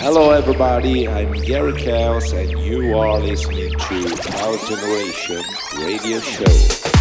Hello, everybody. I'm Gary Caos, and you are listening to Our Generation Radio Show.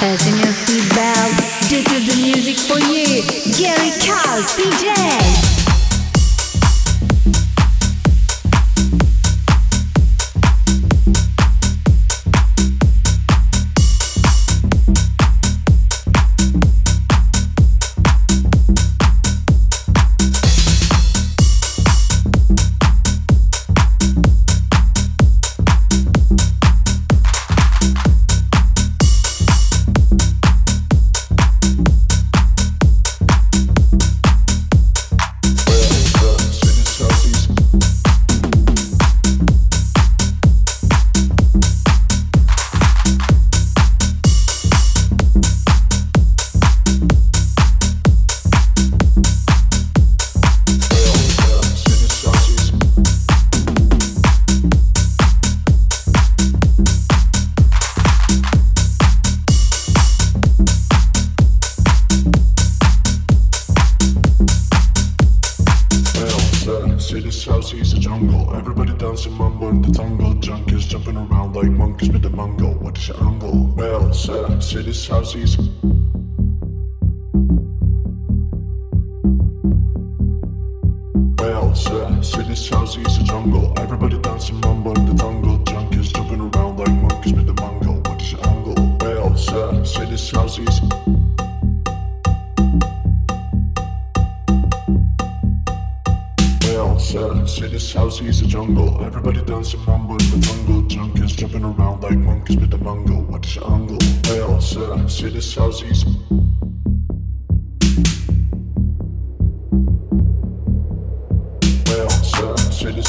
Fasten your seatbelt. This is the music for you. Gary Caos, DJ.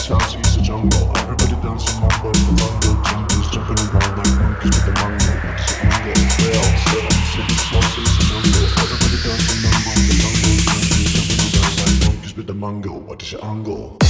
sounds a jungle. Everybody dancing mambo mambo. Jumpers jumping around like monkeys with the mango. A jungle. Everybody dancing mambo mambo. Jumpers jumping around like monkeys with the mango. What is your angle?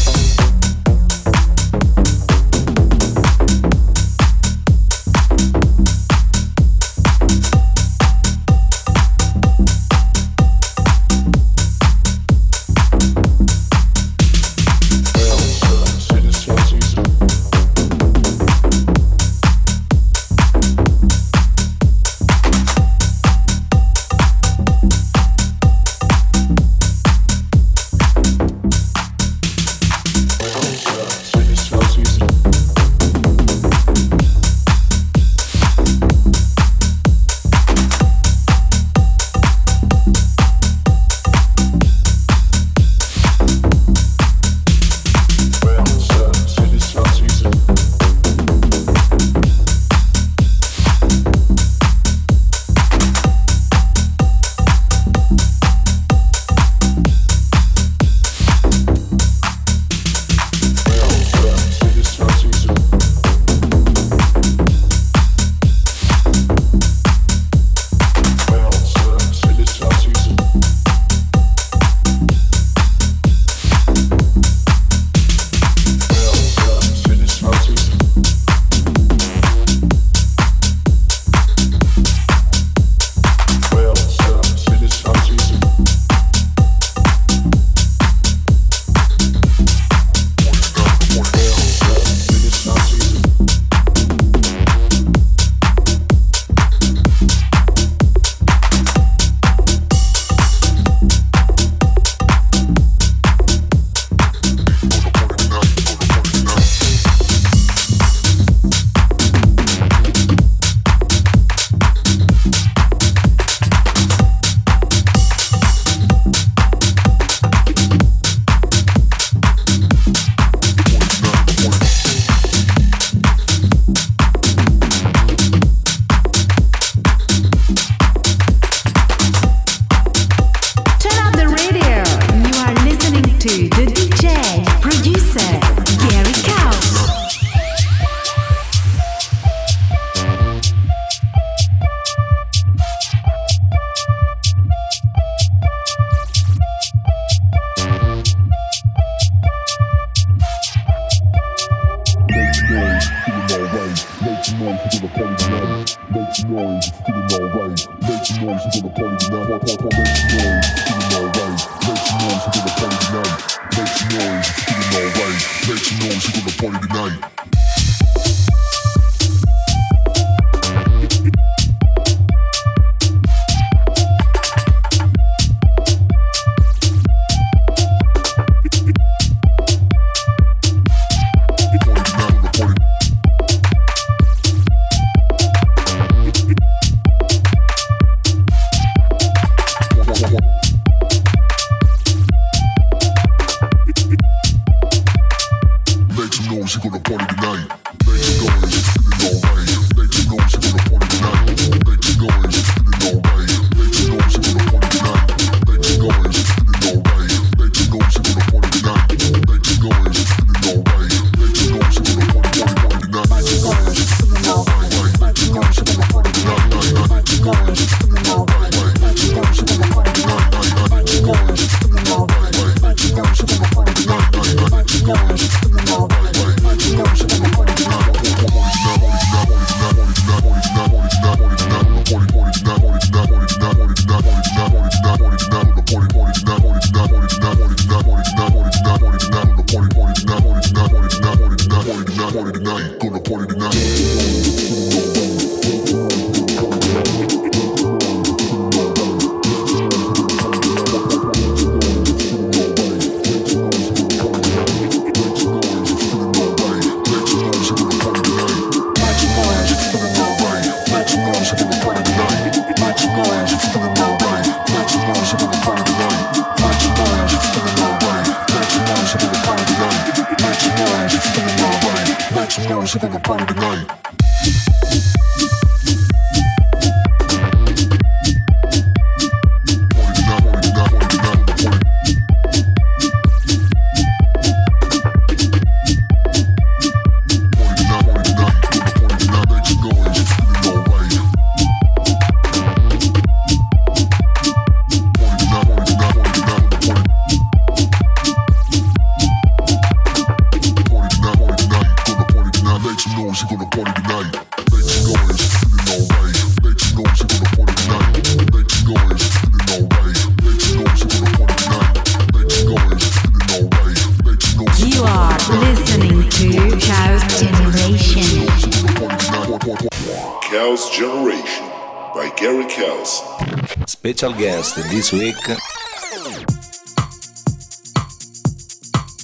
Special guest this week.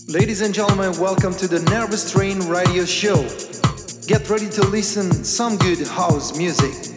Ladies and gentlemen, welcome to the NerveStrain radio show. Get ready to listen some good house music.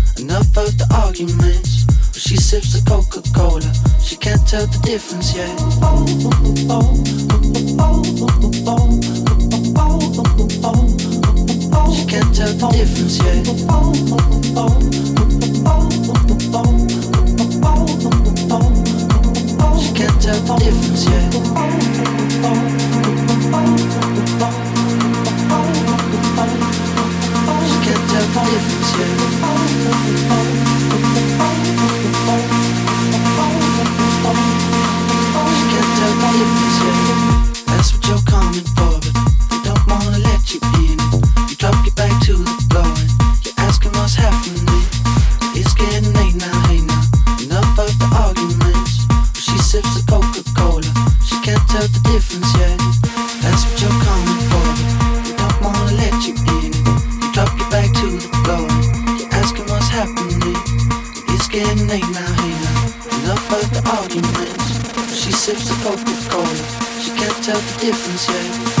enough of the arguments. Well, she sips the Coca Cola, she can't tell the difference yet. She can't tell the difference yet. She can't tell the difference yet. She can't tell the difference yet. life. The difference yet.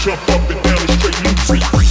jump up and down and straight free.